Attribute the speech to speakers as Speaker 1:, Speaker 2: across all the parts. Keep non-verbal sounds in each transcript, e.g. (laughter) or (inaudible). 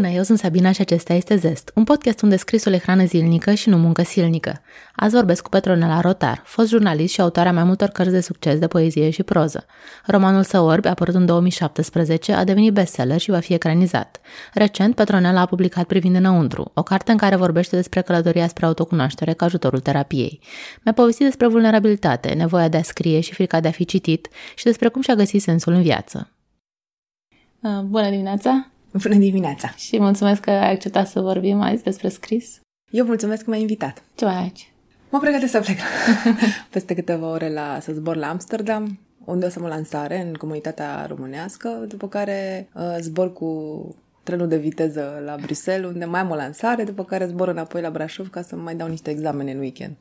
Speaker 1: Bună, eu sunt Sabina și acesta este Zest, un podcast unde scrisul e hrană zilnică și nu muncă silnică. Azi vorbesc cu Petronela Rotar, fost jurnalist și autoarea mai multor cărți de succes de poezie și proză. Romanul său Orbi, apărut în 2017, a devenit bestseller și va fi ecranizat. Recent, Petronela a publicat Privind înăuntru, o carte în care vorbește despre călătoria spre autocunoaștere ca ajutorul terapiei. Mi-a povestit despre vulnerabilitate, nevoia de a scrie și frica de a fi citit și despre cum și-a găsit sensul în viață. Uh, bună dimineața!
Speaker 2: Bună dimineața!
Speaker 1: Și mulțumesc că ai acceptat să vorbim azi despre scris.
Speaker 2: Eu mulțumesc că m-ai invitat.
Speaker 1: Ce mai aici?
Speaker 2: Mă pregătesc să plec (laughs) peste câteva ore la, să zbor la Amsterdam, unde o să mă lansare în comunitatea românească, după care uh, zbor cu trenul de viteză la Bruxelles, unde mai am o lansare, după care zbor înapoi la Brașov ca să mai dau niște examene în weekend.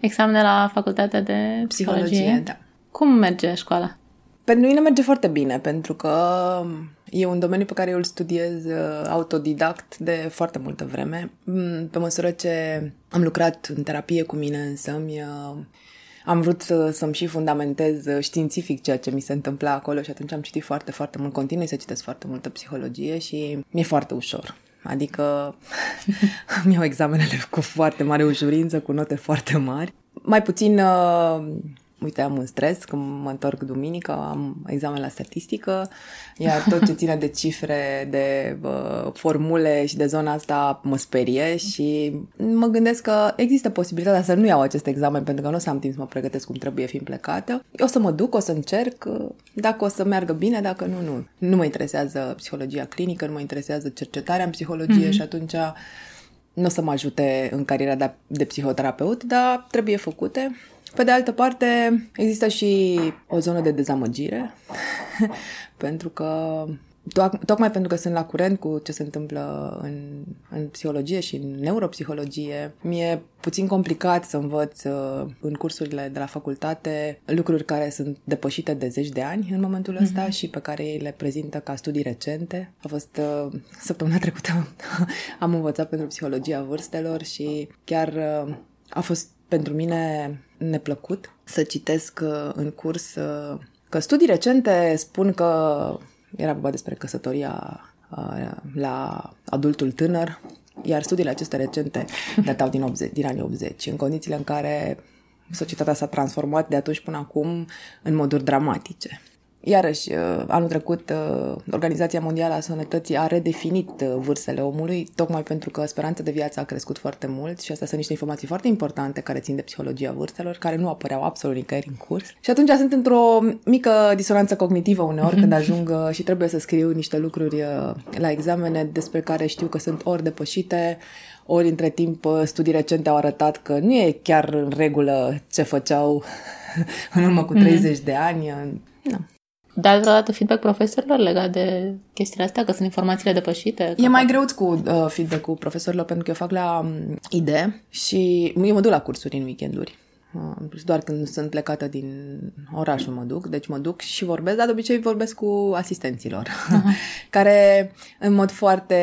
Speaker 1: Examene la facultatea de psihologie? psihologie
Speaker 2: da.
Speaker 1: Cum merge școala?
Speaker 2: Pentru mine merge foarte bine, pentru că e un domeniu pe care eu îl studiez uh, autodidact de foarte multă vreme. Mm, pe măsură ce am lucrat în terapie cu mine însă, uh, am vrut să, să-mi și fundamentez uh, științific ceea ce mi se întâmpla acolo și atunci am citit foarte, foarte mult, continui să citesc foarte multă psihologie și mi-e foarte ușor. Adică (laughs) mi iau examenele cu foarte mare ușurință, cu note foarte mari. Mai puțin uite, am un stres când mă întorc duminică, am examen la statistică, iar tot ce ține de cifre, de uh, formule și de zona asta mă sperie și mă gândesc că există posibilitatea să nu iau acest examen pentru că nu o să am timp să mă pregătesc cum trebuie fiind plecată. O să mă duc, o să încerc, dacă o să meargă bine, dacă nu, nu. Nu mă interesează psihologia clinică, nu mă interesează cercetarea în psihologie mm-hmm. și atunci nu o să mă ajute în cariera de, de psihoterapeut, dar trebuie făcute pe de altă parte, există și o zonă de dezamăgire, (laughs) pentru că tocmai pentru că sunt la curent cu ce se întâmplă în, în psihologie și în neuropsihologie, mi-e puțin complicat să învăț uh, în cursurile de la facultate lucruri care sunt depășite de zeci de ani în momentul ăsta mm-hmm. și pe care ei le prezintă ca studii recente. A fost uh, săptămâna (laughs) trecută, am învățat pentru psihologia vârstelor și chiar uh, a fost pentru mine neplăcut să citesc uh, în curs uh, că studii recente spun că era vorba despre căsătoria uh, la adultul tânăr, iar studiile acestea recente datau din, 80, din anii 80, în condițiile în care societatea s-a transformat de atunci până acum în moduri dramatice. Iarăși, uh, anul trecut, uh, Organizația Mondială a Sănătății a redefinit uh, vârstele omului, tocmai pentru că speranța de viață a crescut foarte mult și astea sunt niște informații foarte importante care țin de psihologia vârstelor, care nu apăreau absolut nicăieri în curs. Și atunci sunt într-o mică disonanță cognitivă uneori când ajung și trebuie să scriu niște lucruri la examene despre care știu că sunt ori depășite, ori între timp studii recente au arătat că nu e chiar în regulă ce făceau (laughs) în urmă cu 30 mm-hmm. de ani. Nu.
Speaker 1: Dai vreodată feedback profesorilor legat de chestiile astea, că sunt informațiile depășite?
Speaker 2: E mai greuț cu uh, feedback-ul profesorilor pentru că eu fac la um, IDE și eu mă duc la cursuri în weekenduri. Uh, doar când sunt plecată din orașul mă duc, deci mă duc și vorbesc, dar de obicei vorbesc cu asistenților, uh-huh. (laughs) care în mod foarte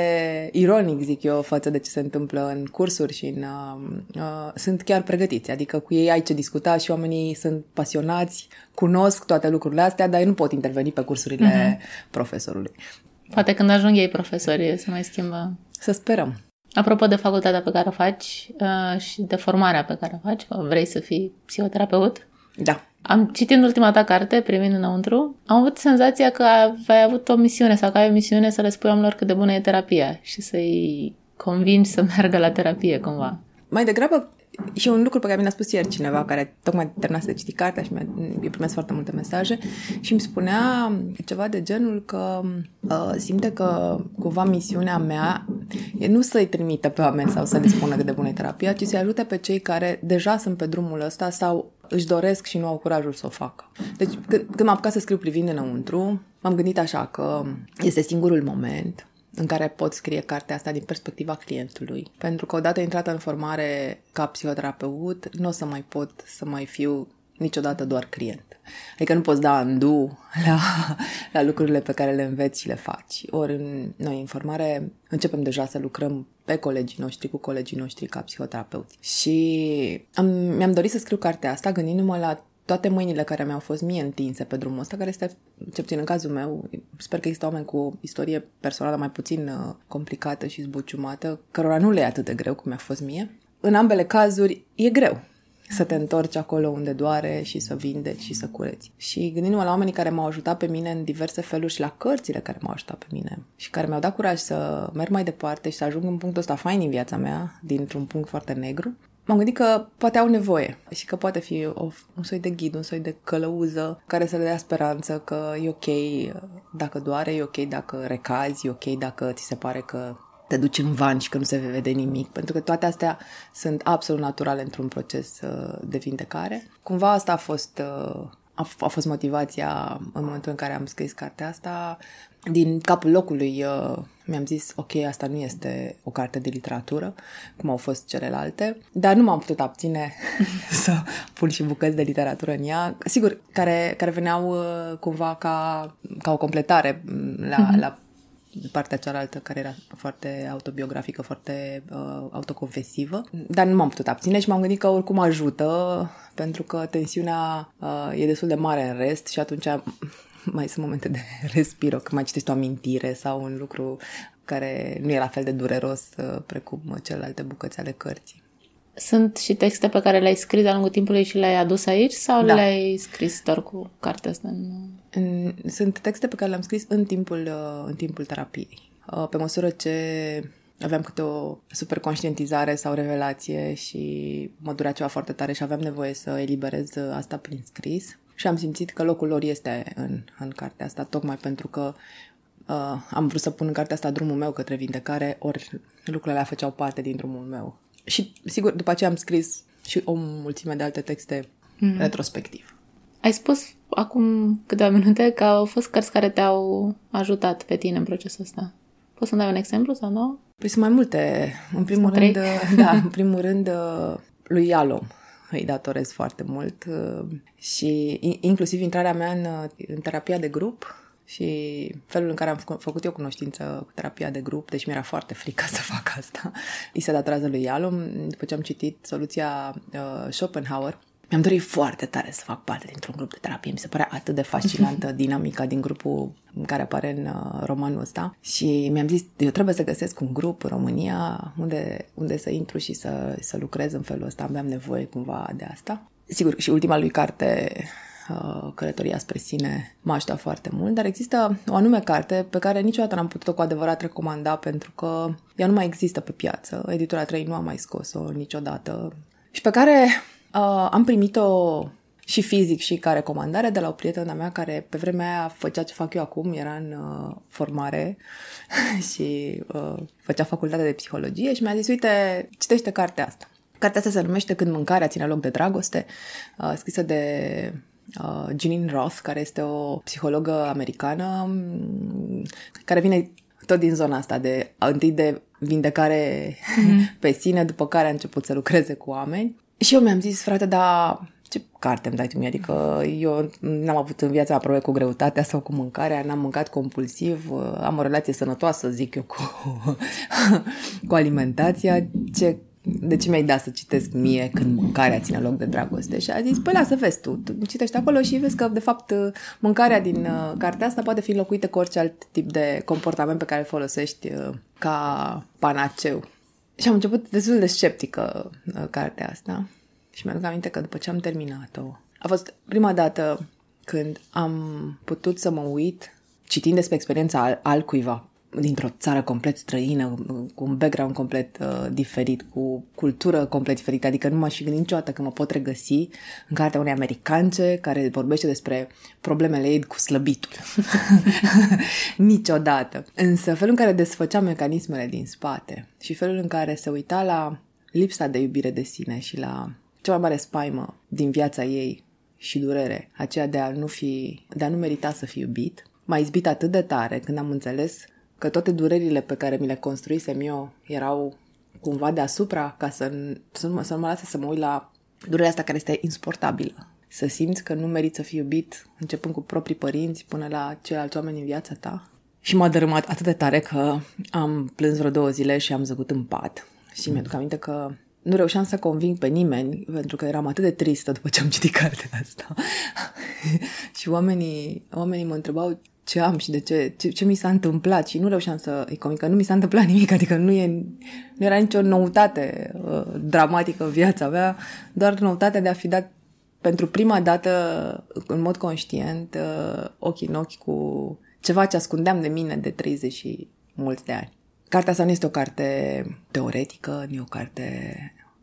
Speaker 2: ironic, zic eu, față de ce se întâmplă în cursuri și în, uh, uh, sunt chiar pregătiți, adică cu ei ai ce discuta și oamenii sunt pasionați, cunosc toate lucrurile astea, dar ei nu pot interveni pe cursurile uh-huh. profesorului.
Speaker 1: Poate când ajung ei profesori să mai schimbă.
Speaker 2: Să sperăm.
Speaker 1: Apropo de facultatea pe care o faci uh, și de formarea pe care o faci, că vrei să fii psihoterapeut.
Speaker 2: Da.
Speaker 1: Am citit în ultima ta carte, privind înăuntru, am avut senzația că ai avut o misiune sau că ai o misiune să le spui oamenilor cât de bună e terapia și să-i convingi să meargă la terapie cumva.
Speaker 2: Mai degrabă și un lucru pe care mi-a spus ieri cineva care tocmai terminase de citit cartea și mi-a, mi primesc foarte multe mesaje și îmi spunea ceva de genul că uh, simte că cumva misiunea mea e nu să-i trimită pe oameni sau să le spună cât de bună e terapia, ci să-i ajute pe cei care deja sunt pe drumul ăsta sau își doresc și nu au curajul să o facă. Deci când, când m-am apucat să scriu privind înăuntru, m-am gândit așa că este singurul moment în care pot scrie cartea asta din perspectiva clientului. Pentru că odată intrată în formare ca psihoterapeut, nu o să mai pot să mai fiu niciodată doar client. Adică nu poți da andu (laughs) la, la lucrurile pe care le înveți și le faci. Ori în, noi în formare începem deja să lucrăm pe colegii noștri, cu colegii noștri ca psihoterapeuți. Și am, mi-am dorit să scriu cartea asta gândindu-mă la toate mâinile care mi-au fost mie întinse pe drumul ăsta, care este, ce puțin în cazul meu, sper că există oameni cu o istorie personală mai puțin uh, complicată și zbuciumată, cărora nu le e atât de greu cum mi-a fost mie. În ambele cazuri e greu să te întorci acolo unde doare și să vindeci și să cureți. Și gândindu-mă la oamenii care m-au ajutat pe mine în diverse feluri și la cărțile care m-au ajutat pe mine și care mi-au dat curaj să merg mai departe și să ajung în punctul ăsta fain în viața mea, dintr-un punct foarte negru, m-am gândit că poate au nevoie și că poate fi o, un soi de ghid, un soi de călăuză care să le dea speranță că e ok dacă doare, e ok dacă recazi, e ok dacă ți se pare că te duci în van și că nu se vede nimic, pentru că toate astea sunt absolut naturale într-un proces uh, de vindecare. Cumva asta a fost, uh, a, a fost motivația în momentul în care am scris cartea asta. Din capul locului uh, mi-am zis, ok, asta nu este o carte de literatură, cum au fost celelalte, dar nu m-am putut abține (laughs) să pun și bucăți de literatură în ea, sigur, care, care veneau cumva ca, ca o completare la, mm-hmm. la partea cealaltă care era foarte autobiografică, foarte uh, autoconfesivă, dar nu m-am putut abține și m-am gândit că oricum ajută, pentru că tensiunea uh, e destul de mare în rest și atunci mai sunt momente de (laughs) respiro, când mai citești o amintire sau un lucru care nu e la fel de dureros uh, precum celelalte bucăți ale cărții.
Speaker 1: Sunt și texte pe care le-ai scris de-a lungul timpului și le-ai adus aici sau da. le-ai scris doar cu cartea asta?
Speaker 2: În... Sunt texte pe care le-am scris în timpul, uh, în timpul terapiei. Uh, pe măsură ce aveam câte o super conștientizare sau revelație și mă durea ceva foarte tare și aveam nevoie să eliberez uh, asta prin scris. Și am simțit că locul lor este în, în cartea asta, tocmai pentru că uh, am vrut să pun în cartea asta drumul meu către vindecare, ori lucrurile alea făceau parte din drumul meu și, sigur, după aceea am scris și o mulțime de alte texte mm-hmm. retrospectiv.
Speaker 1: Ai spus acum câteva minute că au fost cărți care te-au ajutat pe tine în procesul ăsta. Poți să-mi dai un exemplu sau nu?
Speaker 2: Păi sunt mai multe. În primul rând, da, în primul rând lui Ialom îi datorez foarte mult și inclusiv intrarea mea în, în terapia de grup și felul în care am făcut eu cunoștință cu terapia de grup, deci mi-era foarte frică (laughs) să fac asta, îi se datorează lui Yalom. După ce am citit soluția uh, Schopenhauer, mi-am dorit foarte tare să fac parte dintr-un grup de terapie. Mi se părea atât de fascinantă (laughs) dinamica din grupul în care apare în uh, romanul ăsta și mi-am zis, eu trebuie să găsesc un grup în România unde, unde să intru și să, să lucrez în felul ăsta. Aveam nevoie cumva de asta. Sigur, și ultima lui carte Uh, călătoria spre sine m-a ajutat foarte mult, dar există o anume carte pe care niciodată n-am putut-o cu adevărat recomanda pentru că ea nu mai există pe piață. Editura 3 nu a mai scos-o niciodată și pe care uh, am primit-o și fizic și ca recomandare de la o prietenă mea care pe vremea aia făcea ce fac eu acum, era în uh, formare (laughs) și uh, făcea facultatea de psihologie și mi-a zis, uite, citește cartea asta. Cartea asta se numește Când mâncarea ține loc de dragoste, uh, scrisă de uh, Jeanine Roth, care este o psihologă americană mm, care vine tot din zona asta de întâi de vindecare mm-hmm. (laughs) pe sine, după care a început să lucreze cu oameni. Și eu mi-am zis, frate, dar ce carte îmi dai tu mie? Adică eu n-am avut în viața aproape cu greutatea sau cu mâncarea, n-am mâncat compulsiv, am o relație sănătoasă, zic eu, cu, (laughs) cu alimentația. Ce de ce mi-ai dat să citesc mie când mâncarea ține loc de dragoste? Și a zis, păi lasă, vezi tu, tu citești acolo și vezi că, de fapt, mâncarea din uh, cartea asta poate fi înlocuită cu orice alt tip de comportament pe care îl folosești uh, ca panaceu. Și am început destul de sceptică uh, cartea asta. Și mi-aduc aminte că după ce am terminat-o, a fost prima dată când am putut să mă uit citind despre experiența al, altcuiva dintr-o țară complet străină, cu un background complet uh, diferit, cu cultură complet diferită. Adică nu m-aș fi gândit niciodată că mă pot regăsi în cartea unei americance care vorbește despre problemele ei cu slăbitul. (laughs) niciodată. Însă felul în care desfăcea mecanismele din spate și felul în care se uita la lipsa de iubire de sine și la cea mai mare spaimă din viața ei și durere, aceea de a nu fi, de a nu merita să fi iubit, m-a izbit atât de tare când am înțeles că toate durerile pe care mi le construisem eu erau cumva deasupra ca să, să, nu, să nu mă lase să mă uit la durerea asta care este insuportabilă. Să simți că nu meriți să fii iubit, începând cu proprii părinți până la ceilalți oameni în viața ta. Și m-a dărâmat atât de tare că am plâns vreo două zile și am zăgut în pat. Și mi-aduc aminte că nu reușeam să conving pe nimeni, pentru că eram atât de tristă după ce am citit cartea asta. (laughs) și oamenii, oamenii mă întrebau ce am și de ce, ce, ce mi s-a întâmplat și nu reușeam să îi conving că nu mi s-a întâmplat nimic, adică nu, e, nu era nicio noutate uh, dramatică în viața mea, doar noutatea de a fi dat pentru prima dată, în mod conștient, uh, ochi în ochi cu ceva ce ascundeam de mine de 30 și mulți de ani. Cartea asta nu este o carte teoretică, nu e o carte...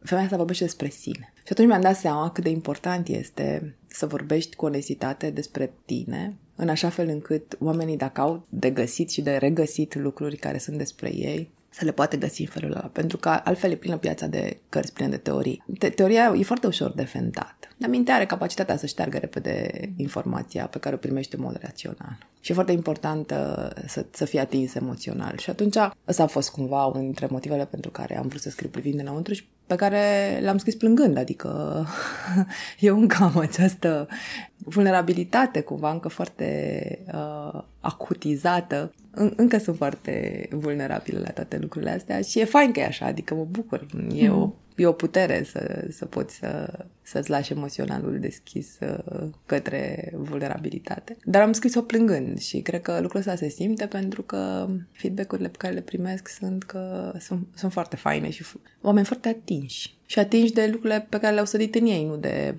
Speaker 2: Femeia asta vorbește despre sine. Și atunci mi-am dat seama cât de important este să vorbești cu onestitate despre tine, în așa fel încât oamenii, dacă au de găsit și de regăsit lucruri care sunt despre ei, să le poate găsi în felul ăla, pentru că altfel e plină piața de cărți pline de teorii. Te- teoria e foarte ușor de fentat. Dar mintea are capacitatea să șteargă repede informația pe care o primește în mod rațional. Și e foarte important uh, să, să fie atins emoțional. Și atunci ăsta a fost cumva unul dintre motivele pentru care am vrut să scriu privind înăuntru și pe care l-am scris plângând, adică (laughs) eu încă am această vulnerabilitate cumva încă foarte uh, acutizată. În, încă sunt foarte vulnerabile la toate lucrurile astea și e fain că e așa, adică mă bucur. E mm. o e o putere să, să poți să, să-ți lași emoționalul deschis uh, către vulnerabilitate. Dar am scris-o plângând și cred că lucrul ăsta se simte pentru că feedback-urile pe care le primesc sunt că sunt, sunt foarte faine și oameni foarte atinși. Și atinși de lucrurile pe care le-au sădit în ei, nu de...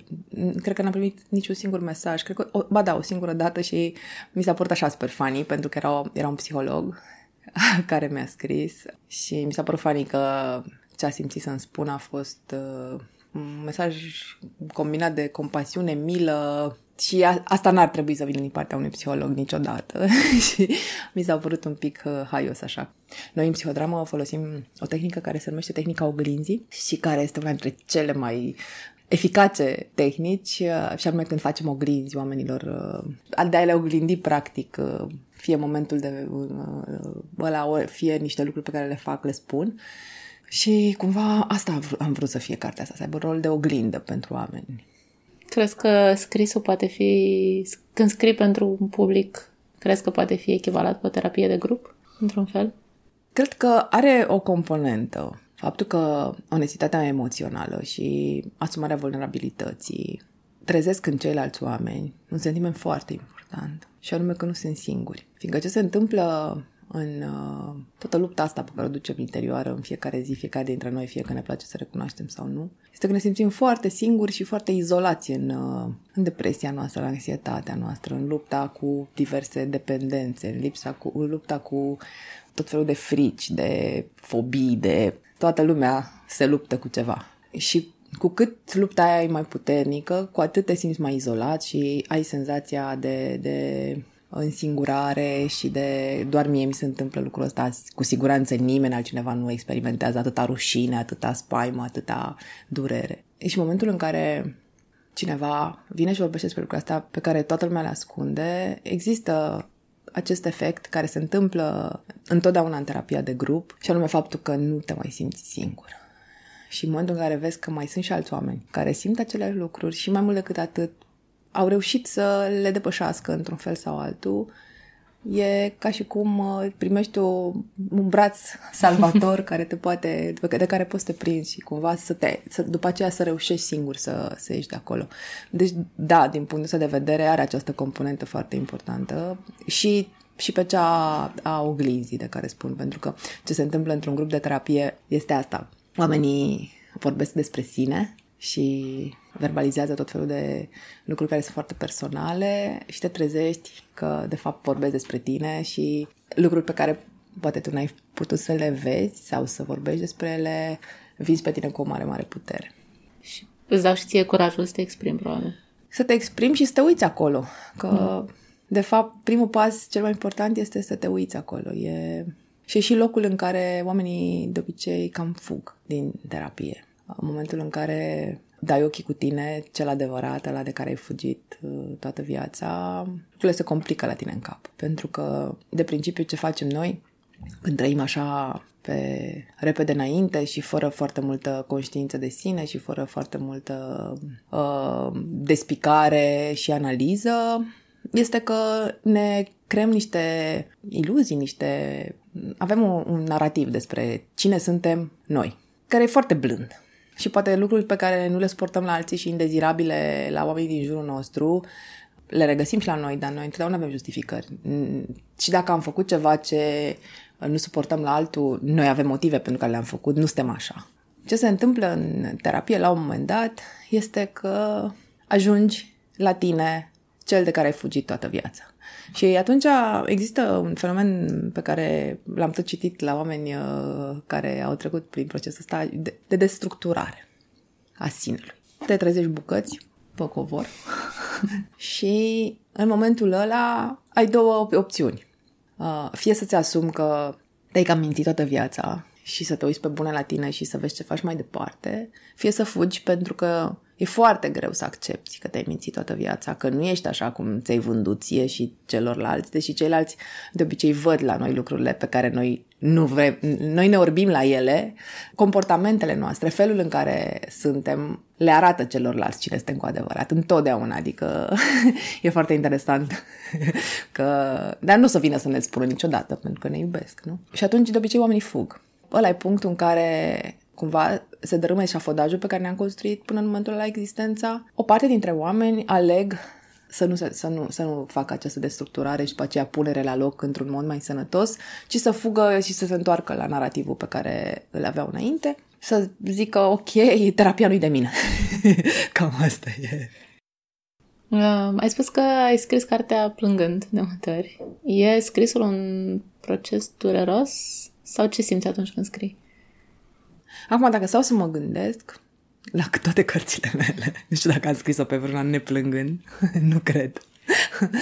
Speaker 2: Cred că n-am primit niciun singur mesaj. Cred că, o, ba da, o singură dată și mi s-a părut așa super funny, pentru că era, era un psiholog (laughs) care mi-a scris și mi s-a părut funny că ce a simțit să-mi spun a fost uh, un mesaj combinat de compasiune, milă și a, asta n-ar trebui să vină din partea unui psiholog niciodată (laughs) și mi s-a părut un pic uh, haios așa. Noi în psihodramă folosim o tehnică care se numește tehnica oglinzii și care este una dintre cele mai eficace tehnici uh, și anume când facem oglinzi oamenilor, uh, de a le oglindi practic uh, fie momentul de uh, ăla, fie niște lucruri pe care le fac, le spun și cumva asta am vrut să fie cartea asta, să aibă rol de oglindă pentru oameni.
Speaker 1: Crezi că scrisul poate fi, când scrii pentru un public, crezi că poate fi echivalat cu o terapie de grup, într-un fel?
Speaker 2: Cred că are o componentă. Faptul că onestitatea emoțională și asumarea vulnerabilității trezesc în ceilalți oameni un sentiment foarte important. Și anume că nu sunt singuri. Fiindcă ce se întâmplă în uh, toată lupta asta pe care o ducem interioară în fiecare zi, fiecare dintre noi, fie că ne place să recunoaștem sau nu, este că ne simțim foarte singuri și foarte izolați în, uh, în depresia noastră, în anxietatea noastră, în lupta cu diverse dependențe, în, lipsa cu, în lupta cu tot felul de frici, de fobii, de... Toată lumea se luptă cu ceva. Și cu cât lupta aia e mai puternică, cu atât te simți mai izolat și ai senzația de, de însingurare și de doar mie mi se întâmplă lucrul ăsta, cu siguranță nimeni altcineva nu experimentează atâta rușine, atâta spaimă, atâta durere. Și în momentul în care cineva vine și vorbește despre lucrul ăsta pe care toată lumea le ascunde, există acest efect care se întâmplă întotdeauna în terapia de grup și anume faptul că nu te mai simți singur. Și în momentul în care vezi că mai sunt și alți oameni care simt aceleași lucruri și mai mult decât atât au reușit să le depășească într-un fel sau altul. E ca și cum uh, primești o, un braț (laughs) salvator care te poate, de care poți să te prinzi și cumva să te, să, după aceea să reușești singur să, să ieși de acolo. Deci, da, din punctul ăsta de vedere, are această componentă foarte importantă și și pe cea a oglinzii de care spun, pentru că ce se întâmplă într-un grup de terapie este asta. Oamenii vorbesc despre sine, și verbalizează tot felul de lucruri care sunt foarte personale și te trezești că de fapt vorbesc despre tine și lucruri pe care poate tu n-ai putut să le vezi sau să vorbești despre ele, vin pe tine cu o mare, mare putere.
Speaker 1: Și îți dau și ție curajul să te exprimi, probabil.
Speaker 2: Să te exprimi și să te uiți acolo. Că, mm. de fapt, primul pas cel mai important este să te uiți acolo. E... Și e și locul în care oamenii de obicei cam fug din terapie în momentul în care dai ochii cu tine, cel adevărat, la de care ai fugit uh, toată viața, lucrurile se complică la tine în cap. Pentru că, de principiu, ce facem noi când trăim așa pe repede înainte și fără foarte multă conștiință de sine și fără foarte multă uh, despicare și analiză, este că ne creăm niște iluzii, niște... avem un, un narativ despre cine suntem noi, care e foarte blând Și poate lucruri pe care nu le suportăm la alții și indezirabile la oamenii din jurul nostru, le regăsim și la noi, dar noi întotdeauna avem justificări. Și dacă am făcut ceva ce nu suportăm la altul, noi avem motive pentru care le-am făcut, nu suntem așa. Ce se întâmplă în terapie la un moment dat este că ajungi la tine cel de care ai fugit toată viața. Și atunci există un fenomen pe care l-am tot citit la oameni uh, care au trecut prin procesul ăsta de, de destructurare a sinelui. Te trezești bucăți pe covor (laughs) și în momentul ăla ai două opțiuni. Uh, fie să-ți asumi că te-ai cam mințit toată viața și să te uiți pe bune la tine și să vezi ce faci mai departe, fie să fugi pentru că e foarte greu să accepti că te-ai mințit toată viața, că nu ești așa cum ți-ai vândut ție și celorlalți, deși ceilalți de obicei văd la noi lucrurile pe care noi nu vrem, noi ne orbim la ele, comportamentele noastre, felul în care suntem, le arată celorlalți cine suntem cu adevărat, întotdeauna, adică (laughs) e foarte interesant (laughs) că, dar nu o să vină să ne spună niciodată, pentru că ne iubesc, nu? Și atunci, de obicei, oamenii fug. Ăla e punctul în care cumva se dărâmă eșafodajul pe care ne-am construit până în momentul la existența. O parte dintre oameni aleg să nu, să, nu, să nu facă această destructurare și după aceea punere la loc într-un mod mai sănătos, ci să fugă și să se întoarcă la narativul pe care îl aveau înainte, să zică, ok, terapia nu-i de mine. (laughs) Cam asta e.
Speaker 1: Uh, ai spus că ai scris cartea plângând de multe ori. E scrisul un proces dureros sau ce simți atunci când scrii?
Speaker 2: Acum, dacă stau să mă gândesc la toate cărțile mele, (laughs) nu știu dacă am scris-o pe vreuna neplângând, (laughs) nu cred. (laughs)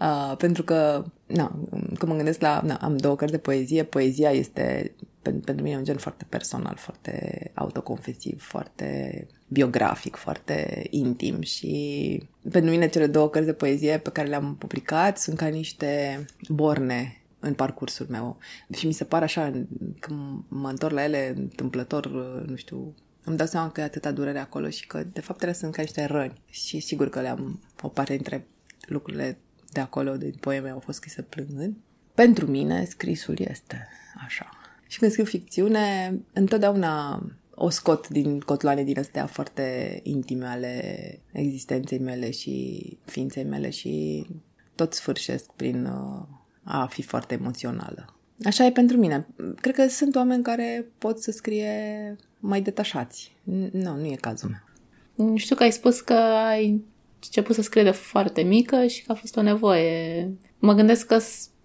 Speaker 2: Uh, pentru că, na, când mă gândesc la, na, am două cărți de poezie, poezia este pentru, pentru mine un gen foarte personal, foarte autoconfesiv, foarte biografic, foarte intim și pentru mine cele două cărți de poezie pe care le-am publicat sunt ca niște borne în parcursul meu. Și mi se pare așa, când mă întorc la ele întâmplător, nu știu, îmi dau seama că e atâta durere acolo și că, de fapt, ele sunt ca niște răni. Și sigur că le-am, o parte dintre lucrurile de acolo, din poeme, au fost scrise plângând. Pentru mine, scrisul este așa. Și când scriu ficțiune, întotdeauna o scot din cotloane din astea foarte intime ale existenței mele și ființei mele și tot sfârșesc prin uh, a fi foarte emoțională. Așa e pentru mine. Cred că sunt oameni care pot să scrie mai detașați. Nu, nu e cazul
Speaker 1: meu. Știu că ai spus că ai început să scrie de foarte mică și că a fost o nevoie. Mă gândesc că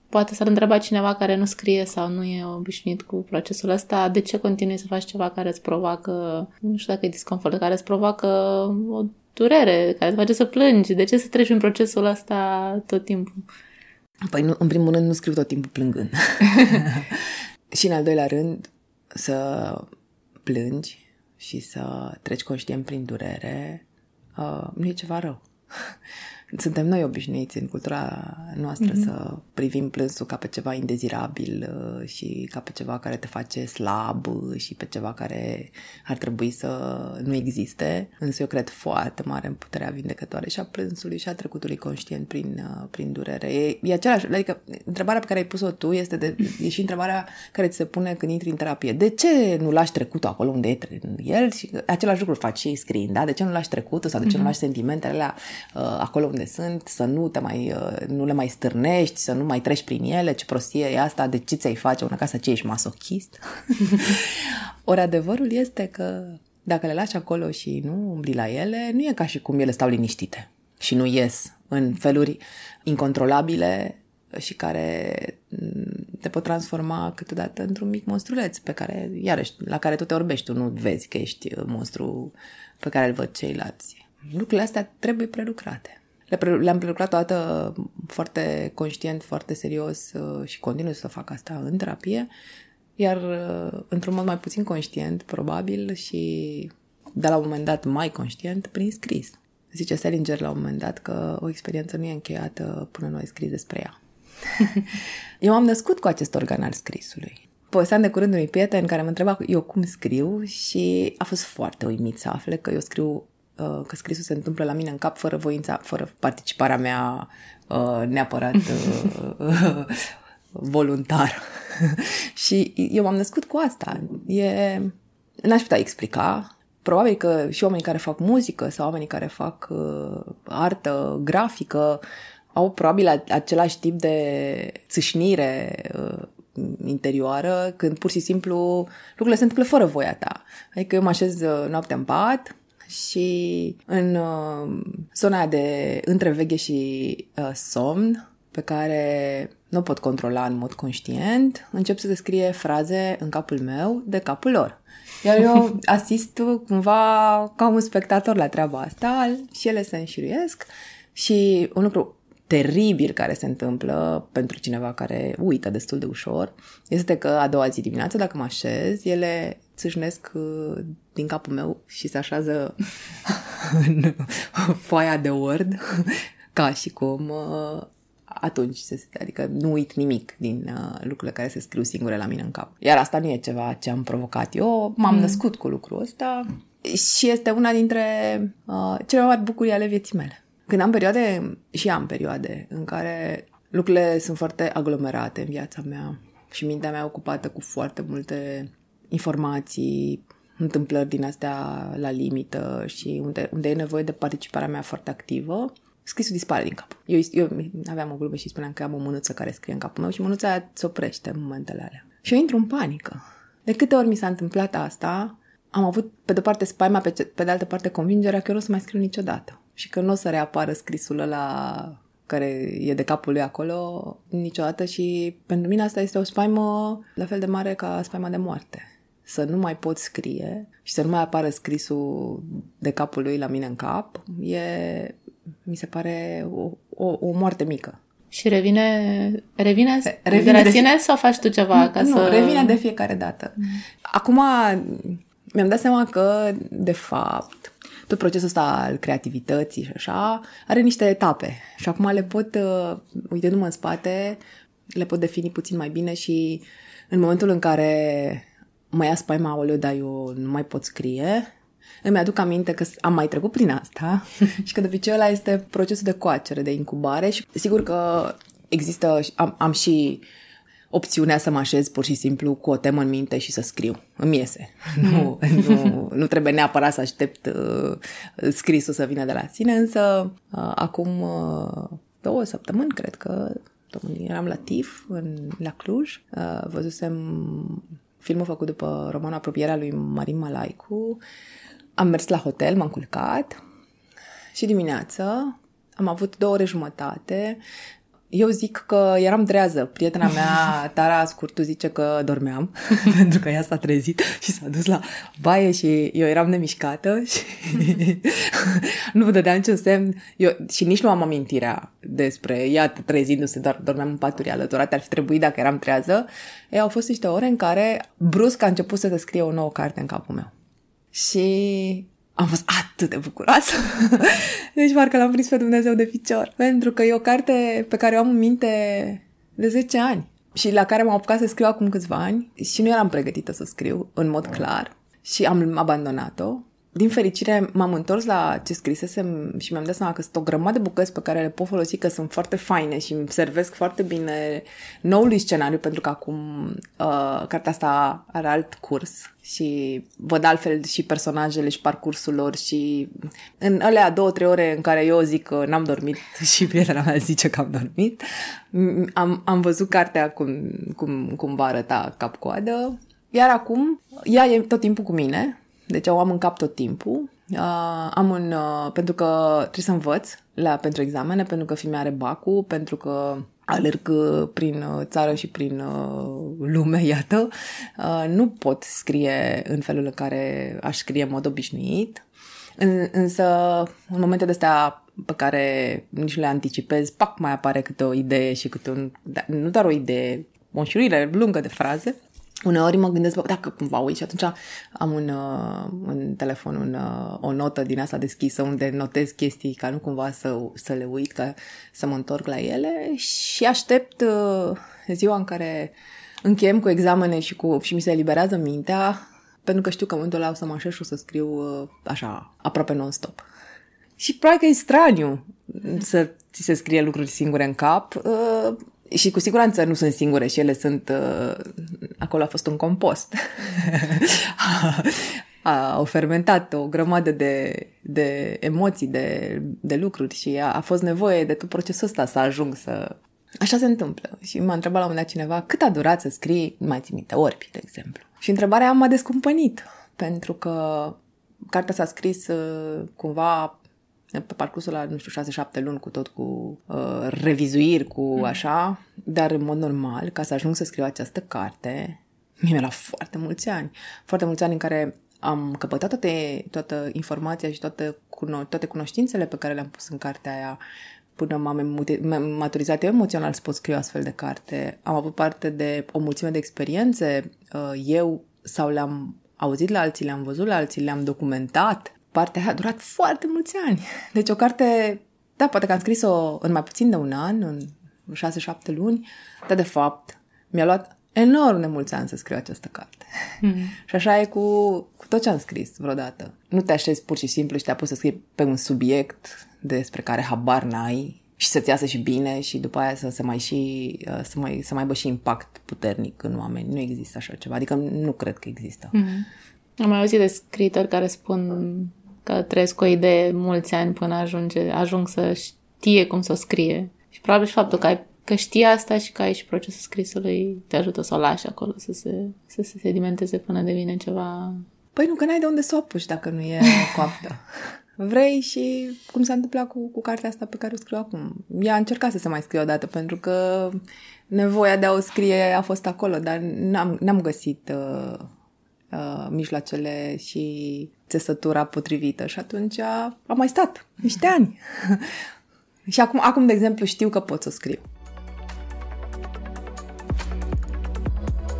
Speaker 1: poate s-ar întreba cineva care nu scrie sau nu e obișnuit cu procesul ăsta, de ce continui să faci ceva care îți provoacă, nu știu dacă e disconfort, care îți provoacă o durere, care îți face să plângi, de ce să treci în procesul ăsta tot timpul?
Speaker 2: Păi, nu, în primul rând, nu scriu tot timpul plângând. (laughs) și în al doilea rând, să plângi și să treci conștient prin durere, uh, nu e ceva rău suntem noi obișnuiți în cultura noastră mm-hmm. să privim plânsul ca pe ceva indezirabil uh, și ca pe ceva care te face slab și pe ceva care ar trebui să nu existe. Însă eu cred foarte mare în puterea vindecătoare și a plânsului și a trecutului conștient prin, uh, prin durere. E, e același, adică întrebarea pe care ai pus-o tu este de, e și întrebarea care ți se pune când intri în terapie. De ce nu lași trecutul acolo unde e el? Și același lucru faci și scriind, da? De ce nu lași trecutul sau de ce mm-hmm. nu mhm. lași sentimentele alea uh, acolo unde unde sunt, să nu, te mai, uh, nu le mai stârnești, să nu mai treci prin ele, ce prostie e asta, de ce ți-ai face una casă, ce ești masochist? (laughs) Ori adevărul este că dacă le lași acolo și nu umbli la ele, nu e ca și cum ele stau liniștite și nu ies în feluri incontrolabile și care mm, te pot transforma câteodată într-un mic monstruleț pe care, iarăși, la care tu te orbești, tu nu vezi că ești monstru pe care îl văd ceilalți. Lucrurile astea trebuie prelucrate. Le-am prelucrat toată foarte conștient, foarte serios uh, și continuu să fac asta în terapie, iar uh, într-un mod mai puțin conștient, probabil, și de la un moment dat mai conștient, prin scris. Zice Selinger la un moment dat că o experiență nu e încheiată până nu ai scris despre ea. (laughs) eu am născut cu acest organ al scrisului. Povesteam de curând unui prieten care mă întreba eu cum scriu și a fost foarte uimit să afle că eu scriu Uh, că scrisul se întâmplă la mine în cap fără voința, fără participarea mea uh, neapărat (laughs) uh, (laughs) voluntar. (laughs) și eu m-am născut cu asta. E... N-aș putea explica. probabil că și oamenii care fac muzică sau oamenii care fac uh, artă grafică au probabil același tip de țâșnire uh, interioară când pur și simplu lucrurile se întâmplă fără voia ta. Adică eu mă așez uh, noaptea în pat și în uh, zona de între veche și uh, somn pe care nu pot controla în mod conștient, încep să descrie fraze în capul meu de capul lor. Iar eu (laughs) asist cumva ca un spectator la treaba asta și ele se înșiruiesc și un lucru teribil care se întâmplă pentru cineva care uită destul de ușor este că a doua zi dimineața, dacă mă așez, ele țâșnesc uh, din capul meu și se așează (laughs) în foaia de Word ca și cum uh, atunci, adică nu uit nimic din uh, lucrurile care se scriu singure la mine în cap. Iar asta nu e ceva ce am provocat eu, m-am mm. născut cu lucrul ăsta și este una dintre uh, cele mai mari bucurii ale vieții mele. Când am perioade, și am perioade, în care lucrurile sunt foarte aglomerate în viața mea și mintea mea ocupată cu foarte multe informații, întâmplări din astea la limită și unde, unde e nevoie de participarea mea foarte activă, scrisul dispare din cap. Eu, eu aveam o glumă și spuneam că am o mânuță care scrie în capul meu și mânuța aia se oprește în momentele alea. Și eu intru în panică. De câte ori mi s-a întâmplat asta, am avut pe de parte spaima, pe, pe de altă parte convingerea că eu nu o să mai scriu niciodată și că nu o să reapară scrisul ăla care e de capul lui acolo niciodată și pentru mine asta este o spaimă la fel de mare ca spaima de moarte. Să nu mai pot scrie și să nu mai apară scrisul de capul lui la mine în cap e, mi se pare o, o, o moarte mică.
Speaker 1: Și revine, revine, revine de la sine sau faci tu ceva
Speaker 2: nu,
Speaker 1: ca
Speaker 2: nu,
Speaker 1: să...
Speaker 2: revine de fiecare dată. Mm. Acum mi-am dat seama că, de fapt, tot procesul ăsta al creativității și așa, are niște etape. Și acum le pot, uh, uitându-mă în spate, le pot defini puțin mai bine și în momentul în care mă ia spaima, oleu, dar eu nu mai pot scrie, îmi aduc aminte că am mai trecut prin asta (laughs) și că de obicei ăla este procesul de coacere, de incubare și sigur că există, am, am și opțiunea să mă așez pur și simplu cu o temă în minte și să scriu. Îmi iese. (laughs) Nu, nu, nu trebuie neapărat să aștept uh, scrisul să vină de la sine, însă uh, acum uh, două săptămâni, cred că eram la TIF, în, la Cluj, uh, văzusem filmul făcut după romanul Apropierea lui Marin Malaicu, am mers la hotel, m-am culcat și dimineață am avut două ore jumătate eu zic că eram trează. Prietena mea, (laughs) Tara Scurtu, zice că dormeam, (laughs) pentru că ea s-a trezit și s-a dus la baie și eu eram nemișcată (laughs) și nu vă dădeam niciun semn. Eu, și nici nu am amintirea despre ea trezindu-se, doar dormeam în paturi alăturate, ar fi trebuit dacă eram trează. Ei, au fost niște ore în care brusc a început să se scrie o nouă carte în capul meu. Și am fost atât de bucuroasă. (laughs) deci parcă l-am prins pe Dumnezeu de picior. Pentru că e o carte pe care o am în minte de 10 ani. Și la care m-am apucat să scriu acum câțiva ani. Și nu eram pregătită să scriu în mod clar. Și am abandonat-o din fericire m-am întors la ce scrisesem și mi-am dat seama că sunt o grămadă de bucăți pe care le pot folosi, că sunt foarte faine și îmi servesc foarte bine noului scenariu, pentru că acum uh, cartea asta are alt curs și văd altfel și personajele și parcursul lor și în alea două, trei ore în care eu zic că n-am dormit (laughs) și prietena mea zice că am dormit, am, am văzut cartea cum, cum, cum va arăta cap-coadă, iar acum ea e tot timpul cu mine, deci o am în cap tot timpul. Uh, am un, uh, pentru că trebuie să învăț la, pentru examene, pentru că filmea are bacul, pentru că alerg uh, prin uh, țară și prin uh, lume, (laughs) iată. Uh, nu pot scrie în felul în care aș scrie în mod obișnuit. În, însă, în momente de astea pe care nici le anticipez, pac, mai apare câte o idee și câte un... Da, nu doar o idee, o înșiruire lungă de fraze uneori mă gândesc, bă, dacă cumva uit și atunci am un, uh, un telefon, un, uh, o notă din asta deschisă unde notez chestii ca nu cumva să, să le uit, ca să mă întorc la ele și aștept uh, ziua în care încheiem cu examene și, cu, și mi se eliberează mintea pentru că știu că în momentul ăla o să mă așez și o să scriu uh, așa, aproape non-stop. Și probabil că e straniu să ți se scrie lucruri singure în cap, uh, și cu siguranță nu sunt singure și ele sunt... Uh, acolo a fost un compost. (laughs) a, au fermentat o grămadă de, de emoții, de, de lucruri și a, a fost nevoie de tot procesul ăsta să ajung să... Așa se întâmplă. Și m-a întrebat la un moment dat cineva cât a durat să scrii, nu mai țin minte, orbi, de exemplu. Și întrebarea m-a descumpănit, pentru că cartea s-a scris uh, cumva pe parcursul la, nu știu, 6-7 luni cu tot cu uh, revizuiri, cu mm. așa, dar în mod normal, ca să ajung să scriu această carte, mie mi-a luat foarte mulți ani. Foarte mulți ani în care am căpătat toate, toată informația și toată, cuno- toate cunoștințele pe care le-am pus în cartea aia până m-am maturizat eu emoțional să pot scrie o astfel de carte. Am avut parte de o mulțime de experiențe, uh, eu sau le-am auzit la alții, le-am văzut la alții, le-am documentat. Partea aia a durat foarte mulți ani. Deci o carte, da, poate că am scris-o în mai puțin de un an, în 6-7 luni, dar de fapt mi-a luat enorm de mulți ani să scriu această carte. Mm-hmm. și așa e cu, cu tot ce am scris vreodată. Nu te așezi pur și simplu și te pus să scrii pe un subiect despre care habar n-ai și să-ți iasă și bine și după aia să, să mai și uh, să mai, să mai aibă și impact puternic în oameni. Nu există așa ceva. Adică nu cred că există.
Speaker 1: Mm-hmm. Am mai auzit de scritori care spun că trăiesc o idee mulți ani până ajunge, ajung să știe cum să o scrie. Și probabil și faptul că ai că știi asta și că ai și procesul scrisului te ajută să o lași acolo, să se, să se sedimenteze până devine ceva...
Speaker 2: Păi nu, că n-ai de unde să o apuci dacă nu e coaptă. Vrei și cum s-a întâmplat cu, cu cartea asta pe care o scriu acum. Ea a încercat să se mai scrie odată pentru că nevoia de a o scrie a fost acolo, dar n-am, n-am găsit uh, uh, mijloacele și țesătura potrivită și atunci a, a mai stat niște ani. (laughs) și acum, acum, de exemplu, știu că pot să o scriu.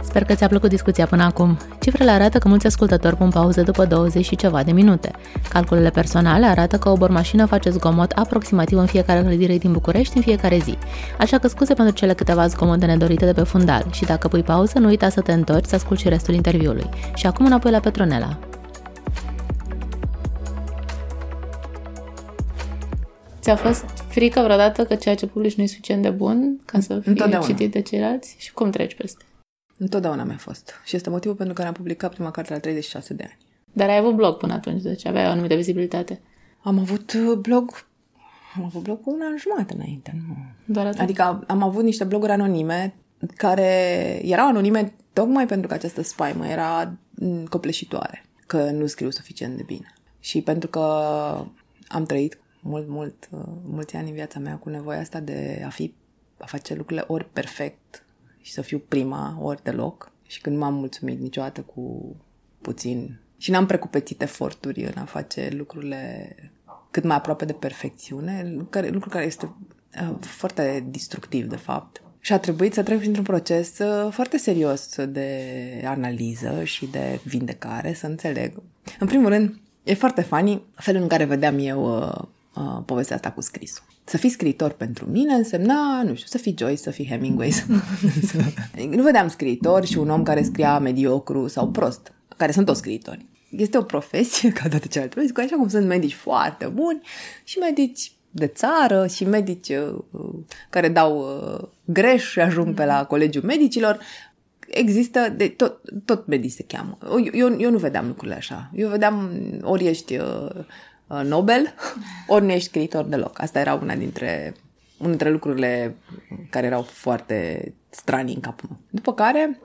Speaker 1: Sper că ți-a plăcut discuția până acum. Cifrele arată că mulți ascultători pun pauză după 20 și ceva de minute. Calculele personale arată că o bormașină face zgomot aproximativ în fiecare clădire din București în fiecare zi. Așa că scuze pentru cele câteva zgomote nedorite de pe fundal și dacă pui pauză, nu uita să te întorci să asculti și restul interviului. Și acum înapoi la Petronela. Ți-a fost frică vreodată că ceea ce publici nu e suficient de bun ca să fie citit de ceilalți? Și cum treci peste?
Speaker 2: Întotdeauna mi-a fost. Și este motivul pentru care am publicat prima carte la 36 de ani.
Speaker 1: Dar ai avut blog până atunci, deci aveai o anumită vizibilitate.
Speaker 2: Am avut uh, blog am avut blog cu un an jumătate înainte. Nu.
Speaker 1: Doar atât?
Speaker 2: Adică am avut niște bloguri anonime care erau anonime tocmai pentru că această spaimă era mm, copleșitoare, că nu scriu suficient de bine. Și pentru că am trăit mult, mult, uh, mulți ani în viața mea cu nevoia asta de a fi, a face lucrurile ori perfect, și să fiu prima ori deloc. Și când m-am mulțumit niciodată cu puțin și n-am precupețit eforturi în a face lucrurile cât mai aproape de perfecțiune, lucru, lucru care este uh, foarte destructiv, de fapt. Și a trebuit să trec printr-un proces uh, foarte serios de analiză și de vindecare, să înțeleg. În primul rând, e foarte funny felul în care vedeam eu uh, uh, povestea asta cu scrisul. Să fii scriitor pentru mine însemna, nu știu, să fii Joyce, să fii Hemingway. Să... (laughs) nu vedeam scriitor și un om care scria mediocru sau prost, care sunt toți scriitori. Este o profesie, (laughs) ca toate celelalte profesii, așa cum sunt medici foarte buni și medici de țară și medici uh, care dau uh, greș și ajung pe la colegiul medicilor, există, de, tot, tot medici se cheamă. Eu, eu nu vedeam lucrurile așa. Eu vedeam, ori ești uh, Uh, Nobel, (laughs) ori nu ești scriitor deloc. Asta era una dintre, una dintre lucrurile care erau foarte stranii în capul meu. După care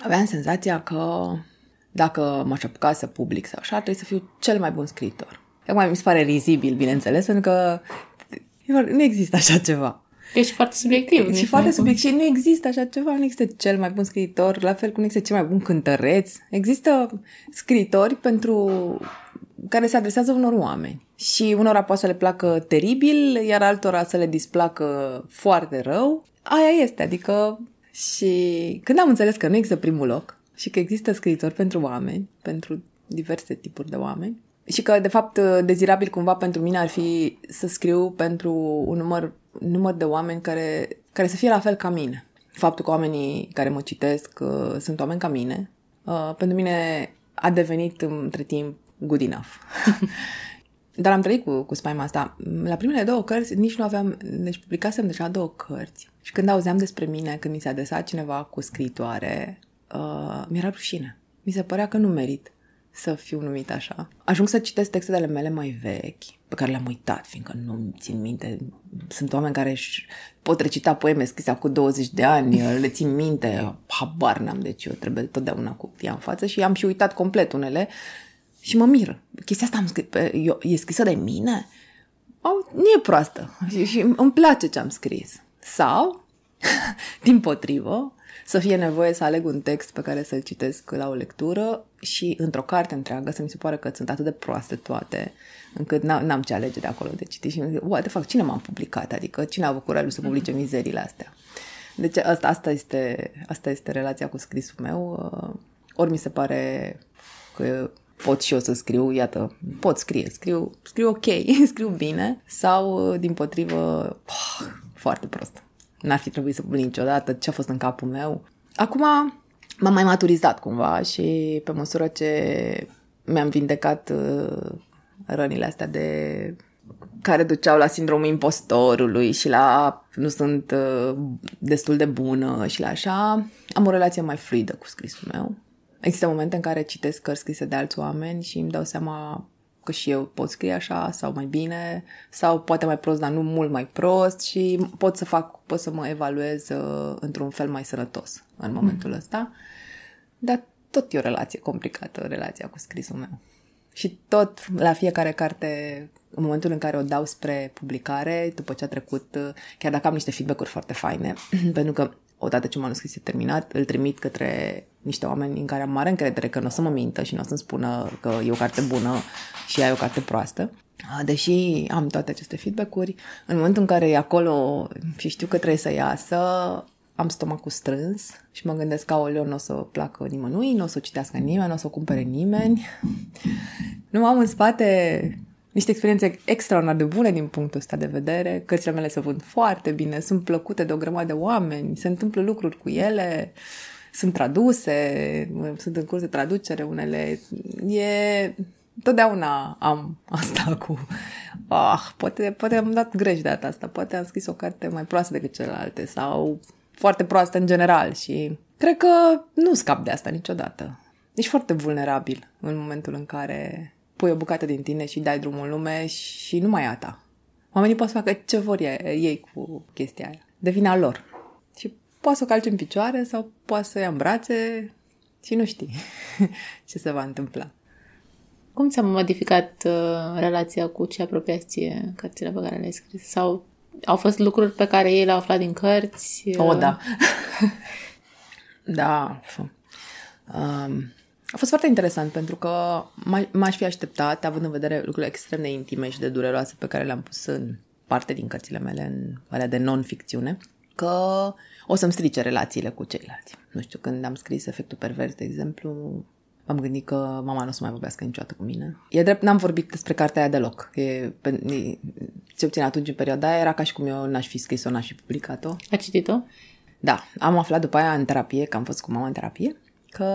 Speaker 2: aveam senzația că dacă m-aș apuca să public sau așa, trebuie să fiu cel mai bun scriitor. Acum mi se pare rizibil, bineînțeles, pentru că nu există așa ceva.
Speaker 1: Ești foarte subiectiv.
Speaker 2: Și foarte subiectiv. Și nu există așa ceva, nu există cel mai bun scriitor, la fel cum nu există cel mai bun cântăreț. Există scriitori pentru care se adresează unor oameni. Și unora poate să le placă teribil, iar altora să le displacă foarte rău. Aia este, adică și când am înțeles că nu există primul loc și că există scriitori pentru oameni, pentru diverse tipuri de oameni, și că, de fapt, dezirabil cumva pentru mine ar fi să scriu pentru un număr, un număr de oameni care, care să fie la fel ca mine. Faptul că oamenii care mă citesc uh, sunt oameni ca mine, uh, pentru mine a devenit între timp good enough. (laughs) Dar am trăit cu, cu spaima asta. La primele două cărți nici nu aveam... Deci publicasem deja două cărți. Și când auzeam despre mine, când mi se adresa cineva cu scritoare, uh, mi-era rușine. Mi se părea că nu merit să fiu numit așa. Ajung să citesc textele mele mai vechi, pe care le-am uitat, fiindcă nu țin minte. Sunt oameni care își pot recita poeme scrise cu 20 de ani, (laughs) le țin minte, habar n-am, deci eu trebuie totdeauna cu ea în față și am și uitat complet unele și mă mir. Chestia asta am scris, eu, e scrisă de mine? Au, nu e proastă și, și îmi place ce am scris. Sau, (laughs) din potrivă, să fie nevoie să aleg un text pe care să-l citesc la o lectură și într-o carte întreagă să mi se pare că sunt atât de proaste toate încât n-am ce alege de acolo de citit și zic, de fapt, cine m-a publicat? Adică cine a avut curajul să publice mizerile astea? Deci asta, asta, este, asta este relația cu scrisul meu. Ori mi se pare că pot și eu să scriu, iată, pot scrie, scriu, scriu ok, (laughs) scriu bine, sau, din potrivă, oh, foarte prost. N-ar fi trebuit să public niciodată ce a fost în capul meu. Acum m-am mai maturizat cumva și pe măsură ce mi-am vindecat uh, rănile astea de care duceau la sindromul impostorului și la nu sunt uh, destul de bună și la așa, am o relație mai fluidă cu scrisul meu. Există momente în care citesc cărți scrise de alți oameni și îmi dau seama că și eu pot scrie așa sau mai bine sau poate mai prost, dar nu mult mai prost și pot să fac, pot să mă evaluez uh, într-un fel mai sănătos în momentul mm. ăsta. Dar tot e o relație complicată, relația cu scrisul meu. Și tot la fiecare carte, în momentul în care o dau spre publicare, după ce a trecut, uh, chiar dacă am niște feedback-uri foarte faine, (clears throat) pentru că odată ce manuscris e terminat, îl trimit către niște oameni în care am mare încredere că nu o să mă mintă și nu o să-mi spună că e o carte bună și ea e o carte proastă. Deși am toate aceste feedback-uri, în momentul în care e acolo și știu că trebuie să iasă, am stomacul strâns și mă gândesc că o nu o să placă nimănui, nu o să o citească nimeni, nu o să o cumpere nimeni. (laughs) Nu am în spate niște experiențe extraordinar de bune din punctul ăsta de vedere. Cărțile mele se vând foarte bine, sunt plăcute de o grămadă de oameni, se întâmplă lucruri cu ele, sunt traduse, sunt în curs de traducere unele. E... Totdeauna am asta cu... Ah, poate, poate am dat greș de data asta, poate am scris o carte mai proastă decât celelalte sau foarte proastă în general și cred că nu scap de asta niciodată. Ești foarte vulnerabil în momentul în care pui o bucată din tine și dai drumul în lume și nu mai e a ta. Oamenii pot să facă ce vor ei cu chestia aia. Devine a lor. Și poate să o calci în picioare sau poate să o ia în brațe și nu știi (laughs) ce se va întâmpla.
Speaker 1: Cum ți-a modificat uh, relația cu ce apropiați ție cărțile pe care le-ai scris? Sau au fost lucruri pe care ei le-au aflat din cărți?
Speaker 2: O, oh, da. (laughs) da. Um, a fost foarte interesant pentru că m-aș fi așteptat, având în vedere lucrurile extrem de intime și de dureroase pe care le-am pus în parte din cărțile mele, în alea de non-ficțiune, că o să-mi strice relațiile cu ceilalți. Nu știu, când am scris Efectul Pervers, de exemplu, am gândit că mama nu o să mai vorbească niciodată cu mine. E drept, n-am vorbit despre cartea aia deloc. E, e, ce obțin atunci, în perioada aia, era ca și cum eu n-aș fi scris-o, n-aș fi publicat-o.
Speaker 1: A citit-o?
Speaker 2: Da. Am aflat după aia în terapie, că am fost cu mama în terapie, că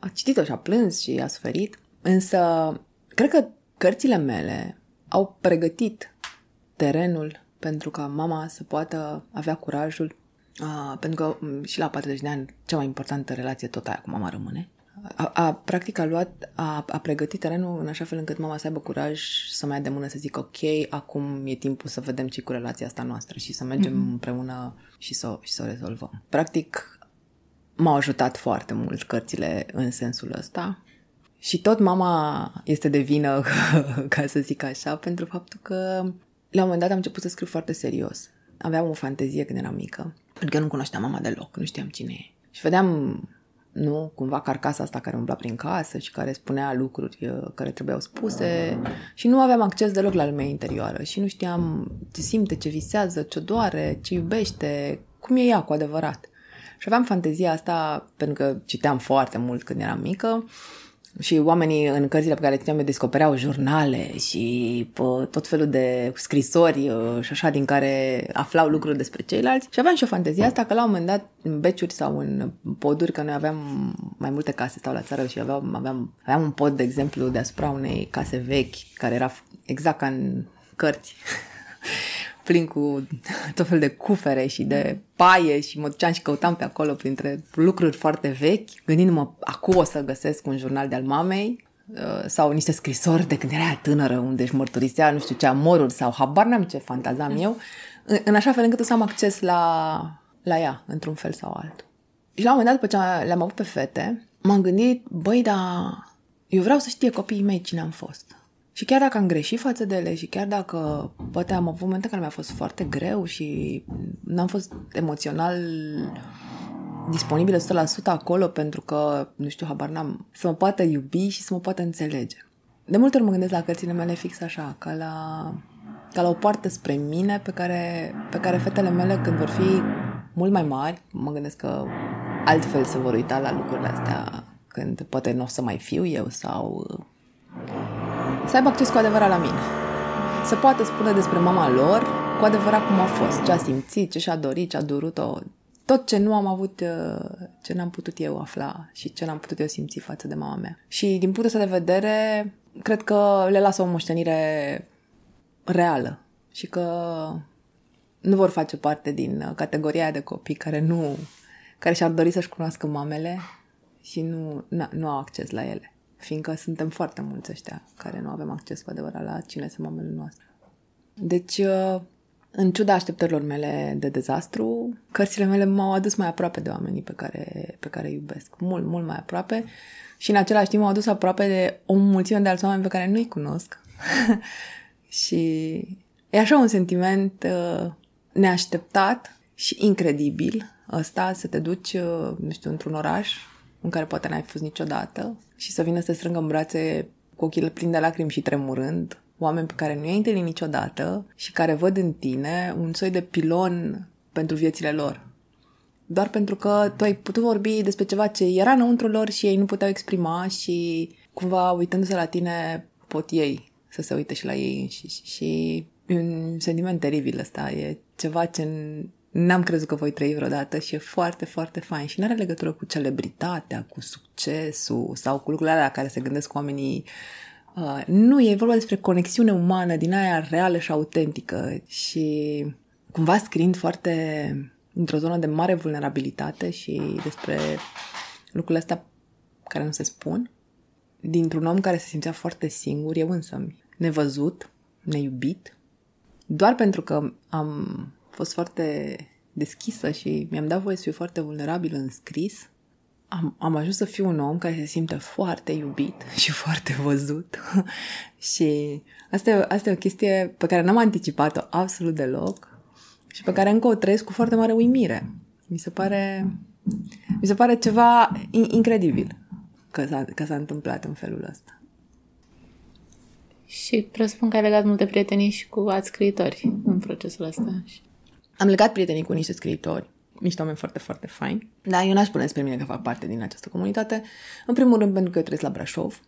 Speaker 2: a citit-o și a plâns și a suferit. Însă, cred că cărțile mele au pregătit terenul pentru ca mama să poată avea curajul Uh, pentru că și la 40 de ani cea mai importantă relație tot aia cu mama rămâne. A, a, practic a luat, a, a pregătit terenul în așa fel încât mama să aibă curaj să mai ia de mână să zică ok, acum e timpul să vedem ce cu relația asta noastră și să mergem mm-hmm. împreună și să, și să o rezolvăm. Practic m-au ajutat foarte mult cărțile în sensul ăsta și tot mama este de vină, (laughs) ca să zic așa, pentru faptul că la un moment dat am început să scriu foarte serios. Aveam o fantezie când eram mică, pentru că nu cunoșteam mama deloc, nu știam cine e. Și vedeam nu, cumva carcasa asta care umbla prin casă și care spunea lucruri uh, care trebuiau spuse și nu aveam acces deloc la lumea interioară și nu știam ce simte, ce visează, ce doare, ce iubește, cum e ea cu adevărat. Și aveam fantezia asta pentru că citeam foarte mult când eram mică și oamenii în cărțile pe care le citeam descopereau jurnale și pă, tot felul de scrisori uh, și așa din care aflau lucruri despre ceilalți. Și aveam și o fantezie asta că la un moment dat în beciuri sau în poduri, că noi aveam mai multe case, stau la țară și aveam, aveam, aveam un pod, de exemplu, deasupra unei case vechi care era exact ca în cărți. (laughs) plin cu tot fel de cufere și de paie și mă duceam și căutam pe acolo printre lucruri foarte vechi, gândindu-mă, acum o să găsesc un jurnal de-al mamei uh, sau niște scrisori de când era tânără, unde își mărturisea nu știu ce amoruri sau habar n-am ce fantazam eu, în așa fel încât să am acces la, la ea, într-un fel sau altul. Și la un moment dat, după ce le-am avut pe fete, m-am gândit, băi, dar eu vreau să știe copiii mei cine am fost. Și chiar dacă am greșit față de ele și chiar dacă poate am avut momente care mi-a fost foarte greu și n-am fost emoțional disponibilă 100% acolo pentru că, nu știu, habar n-am, să mă poată iubi și să mă poată înțelege. De multe ori mă gândesc la cărțile mele fix așa, ca la, ca la o poartă spre mine pe care, pe care fetele mele când vor fi mult mai mari, mă gândesc că altfel se vor uita la lucrurile astea când poate nu o să mai fiu eu sau să aibă acces cu adevărat la mine. Să poată spune despre mama lor cu adevărat cum a fost, ce a simțit, ce și-a dorit, ce a durut-o, tot ce nu am avut, uh, ce n-am putut eu afla și ce n-am putut eu simți față de mama mea. Și din punctul ăsta de vedere, cred că le lasă o moștenire reală și că nu vor face parte din categoria de copii care nu, care și-ar dori să-și cunoască mamele și nu, nu au acces la ele fiindcă suntem foarte mulți ăștia care nu avem acces cu adevărat la cine sunt mamele noastre. Deci, uh, în ciuda așteptărilor mele de dezastru, cărțile mele m-au adus mai aproape de oamenii pe care, pe care îi iubesc. Mult, mult mai aproape. Și în același timp m-au adus aproape de o mulțime de alți oameni pe care nu-i cunosc. (laughs) și e așa un sentiment uh, neașteptat și incredibil ăsta să te duci, uh, nu știu, într-un oraș în care poate n-ai fost niciodată și să vină să te strângă în brațe cu ochii plini de lacrimi și tremurând, oameni pe care nu i-ai întâlnit niciodată și care văd în tine un soi de pilon pentru viețile lor. Doar pentru că tu ai putut vorbi despre ceva ce era înăuntru lor și ei nu puteau exprima și cumva uitându-se la tine pot ei să se uite și la ei înșiși. Și e un sentiment teribil ăsta, e ceva ce n-am crezut că voi trăi vreodată și e foarte, foarte fain și nu are legătură cu celebritatea, cu succesul sau cu lucrurile alea la care se gândesc oamenii. Uh, nu, e vorba despre conexiune umană din aia reală și autentică și cumva scriind foarte într-o zonă de mare vulnerabilitate și despre lucrurile astea care nu se spun, dintr-un om care se simțea foarte singur, eu însă nevăzut, neiubit, doar pentru că am fost foarte deschisă și mi-am dat voie să fiu foarte vulnerabilă în scris, am, am ajuns să fiu un om care se simte foarte iubit (laughs) și foarte văzut. (laughs) și asta e, asta e o chestie pe care n-am anticipat-o absolut deloc și pe care încă o trăiesc cu foarte mare uimire. Mi se pare, mi se pare ceva incredibil că s-a, că s-a întâmplat în felul ăsta.
Speaker 1: Și presupun că ai legat multe prietenii și cu alți scriitori în procesul ăsta.
Speaker 2: Am legat prietenii cu niște scriitori, niște oameni foarte, foarte faini, dar eu n-aș spune despre mine că fac parte din această comunitate. În primul rând pentru că eu trăiesc la Brașov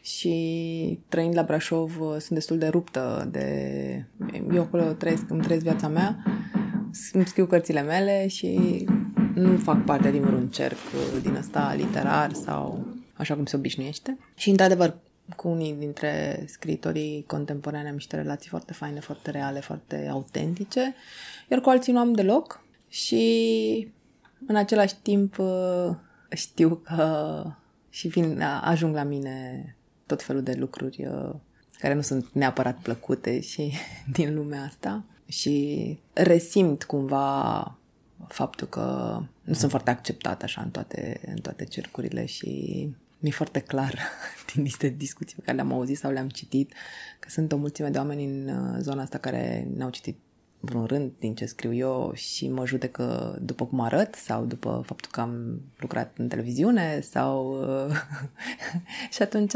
Speaker 2: și trăind la Brașov sunt destul de ruptă de... Eu acolo trăiesc, îmi trăiesc viața mea, îmi scriu cărțile mele și nu fac parte din vreun cerc din ăsta literar sau așa cum se obișnuiește. Și, într-adevăr, cu unii dintre scriitorii contemporane am niște relații foarte faine, foarte reale, foarte autentice, iar cu alții nu am deloc și în același timp uh, știu că și vin, ajung la mine tot felul de lucruri uh, care nu sunt neapărat plăcute și (laughs) din lumea asta și resimt cumva faptul că nu sunt foarte acceptată așa în toate, în toate cercurile și mi-e foarte clar (laughs) din niște discuții pe care le-am auzit sau le-am citit că sunt o mulțime de oameni în uh, zona asta care n-au citit vreun rând din ce scriu eu și mă judecă după cum arăt sau după faptul că am lucrat în televiziune sau... Uh, (laughs) și atunci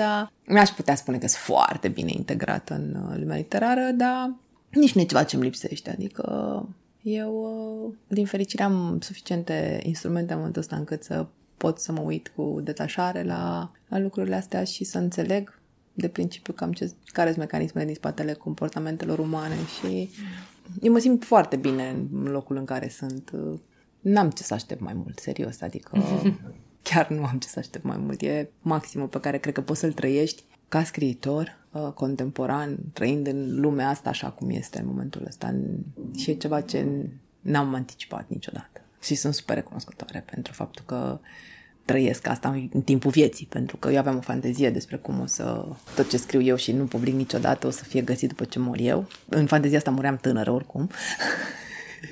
Speaker 2: mi-aș putea spune că sunt foarte bine integrată în uh, lumea literară, dar nici nu e ceva ce îmi lipsește. Adică eu, din fericire, am suficiente instrumente în momentul ăsta încât să pot să mă uit cu detașare la, la lucrurile astea și să înțeleg de principiu cam ce, care sunt mecanismele din spatele comportamentelor umane și eu mă simt foarte bine în locul în care sunt. N-am ce să aștept mai mult, serios, adică (laughs) chiar nu am ce să aștept mai mult. E maximul pe care cred că poți să-l trăiești ca scriitor uh, contemporan, trăind în lumea asta așa cum este în momentul ăsta. Și e ceva ce n-am anticipat niciodată. Și sunt super recunoscătoare pentru faptul că trăiesc asta în, în timpul vieții, pentru că eu aveam o fantezie despre cum o să tot ce scriu eu și nu public niciodată o să fie găsit după ce mor eu. În fantezia asta muream tânără oricum. (laughs)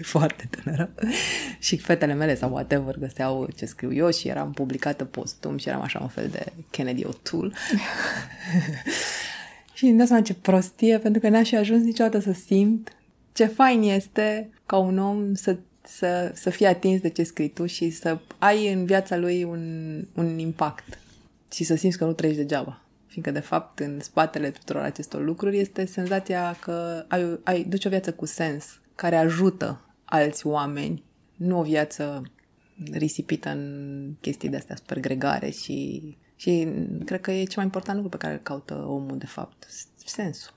Speaker 2: foarte tânără și fetele mele sau whatever găseau ce scriu eu și eram publicată postum și eram așa un fel de Kennedy O'Toole. (laughs) și îmi dau seama ce prostie, pentru că n-aș fi ajuns niciodată să simt ce fain este ca un om să, să, să fie atins de ce scrii tu și să ai în viața lui un, un impact și să simți că nu trăiești degeaba. Fiindcă, de fapt, în spatele tuturor acestor lucruri este senzația că ai, ai, duci o viață cu sens, care ajută alți oameni, nu o viață risipită în chestii de-astea super gregare și, și cred că e cel mai important lucru pe care îl caută omul, de fapt, sensul.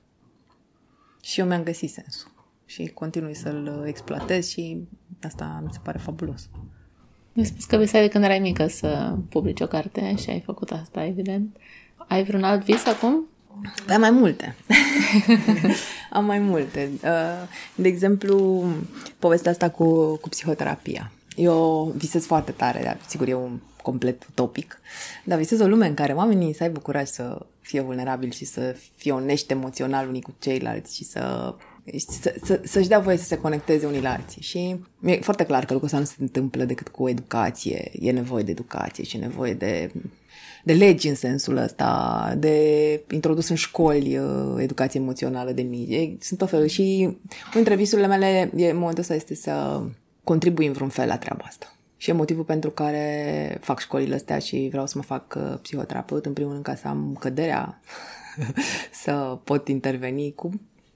Speaker 2: Și eu mi-am găsit sensul și continui să-l exploatez și asta mi se pare fabulos.
Speaker 1: Mi-ai spus că visai de când erai mică să publici o carte și ai făcut asta, evident. Ai vreun alt vis acum?
Speaker 2: Păi am mai multe. (laughs) am mai multe. Uh, de exemplu, povestea asta cu, cu psihoterapia. Eu visez foarte tare, dar sigur e un complet utopic, dar visez o lume în care oamenii să aibă curaj să fie vulnerabili și să fie onești emoțional unii cu ceilalți și să să, să, să-și dea voie să se conecteze unii la alții. Și mi-e foarte clar că lucrul ăsta nu se întâmplă decât cu educație. E nevoie de educație și e nevoie de de legi în sensul ăsta, de introdus în școli uh, educație emoțională de mici. Sunt tot felul și unul dintre visurile mele e, în momentul ăsta este să contribui în vreun fel la treaba asta. Și e motivul pentru care fac școlile astea și vreau să mă fac uh, psihoterapeut, în primul rând ca să am căderea (laughs) să pot interveni cu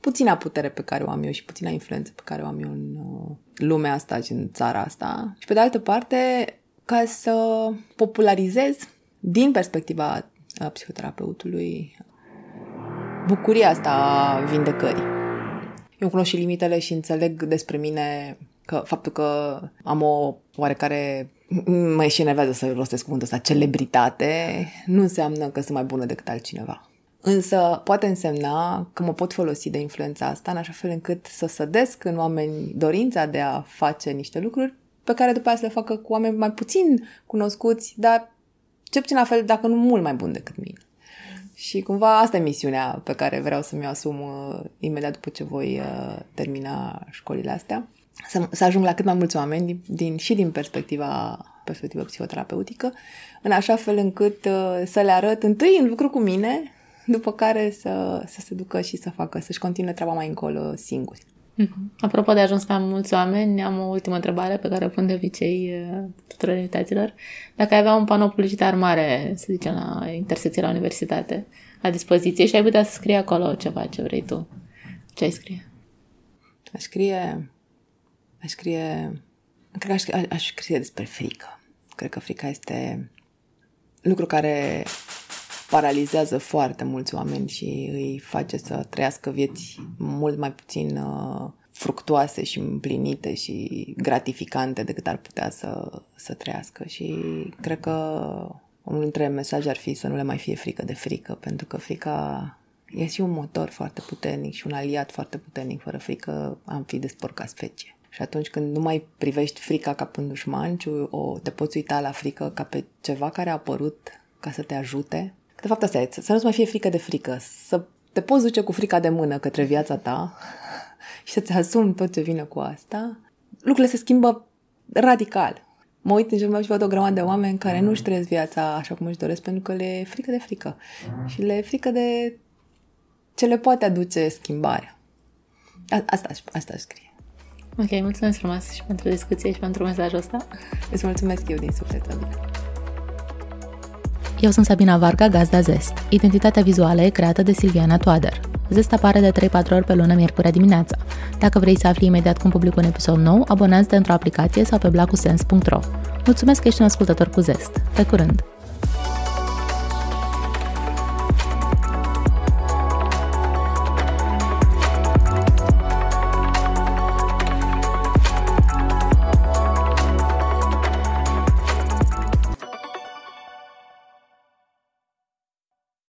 Speaker 2: puțina putere pe care o am eu și puțina influență pe care o am eu în uh, lumea asta și în țara asta. Și pe de altă parte, ca să popularizez din perspectiva psihoterapeutului, bucuria asta a vindecării. Eu cunosc și limitele și înțeleg despre mine că faptul că am o oarecare mă și enervează să rostesc cuvântul ăsta, celebritate, nu înseamnă că sunt mai bună decât altcineva. Însă poate însemna că mă pot folosi de influența asta în așa fel încât să sădesc în oameni dorința de a face niște lucruri pe care după aceea să le facă cu oameni mai puțin cunoscuți, dar ce puțin la fel, dacă nu mult mai bun decât mine. Și cumva asta e misiunea pe care vreau să mi-o asum uh, imediat după ce voi uh, termina școlile astea. Să, să ajung la cât mai mulți oameni din, din, și din perspectiva, perspectiva psihoterapeutică, în așa fel încât uh, să le arăt întâi în lucru cu mine, după care să, să se ducă și să facă, să-și continue treaba mai încolo singuri.
Speaker 1: Mhm. Apropo de ajuns la mulți oameni, am o ultimă întrebare pe care o pun de obicei uh, tuturor invitaților. Dacă ai avea un panou publicitar mare, să zicem, la intersecție la universitate, la dispoziție și ai putea să scrie acolo ceva ce vrei tu, ce ai scrie?
Speaker 2: Aș scrie... Aș scrie... Cred că aș, aș, aș scrie despre frică. Cred că frica este lucru care paralizează foarte mulți oameni și îi face să trăiască vieți mult mai puțin uh, fructuoase și împlinite și gratificante decât ar putea să, să trăiască. Și cred că unul dintre mesaje ar fi să nu le mai fie frică de frică, pentru că frica e și un motor foarte puternic și un aliat foarte puternic. Fără frică am fi ca specie. Și atunci când nu mai privești frica ca pe un dușman, ci o, te poți uita la frică ca pe ceva care a apărut ca să te ajute, de fapt asta e, să nu-ți mai fie frică de frică, să te poți duce cu frica de mână către viața ta (laughs) și să-ți asumi tot ce vine cu asta, lucrurile se schimbă radical. Mă uit în jurul meu și văd o grămadă de oameni care nu-și trăiesc viața așa cum își doresc pentru că le e frică de frică și le e frică de ce le poate aduce schimbarea. Asta, asta aș scrie.
Speaker 1: Ok, mulțumesc frumos și pentru discuție și pentru mesajul ăsta.
Speaker 2: Îți mulțumesc eu din suflet, Adina.
Speaker 1: Eu sunt Sabina Varga, gazda Zest. Identitatea vizuală e creată de Silviana Toader. Zest apare de 3-4 ori pe lună, miercurea dimineața. Dacă vrei să afli imediat cum public un episod nou, abonează-te într-o aplicație sau pe blacusens.ro. Mulțumesc că ești un ascultător cu Zest. Pe curând!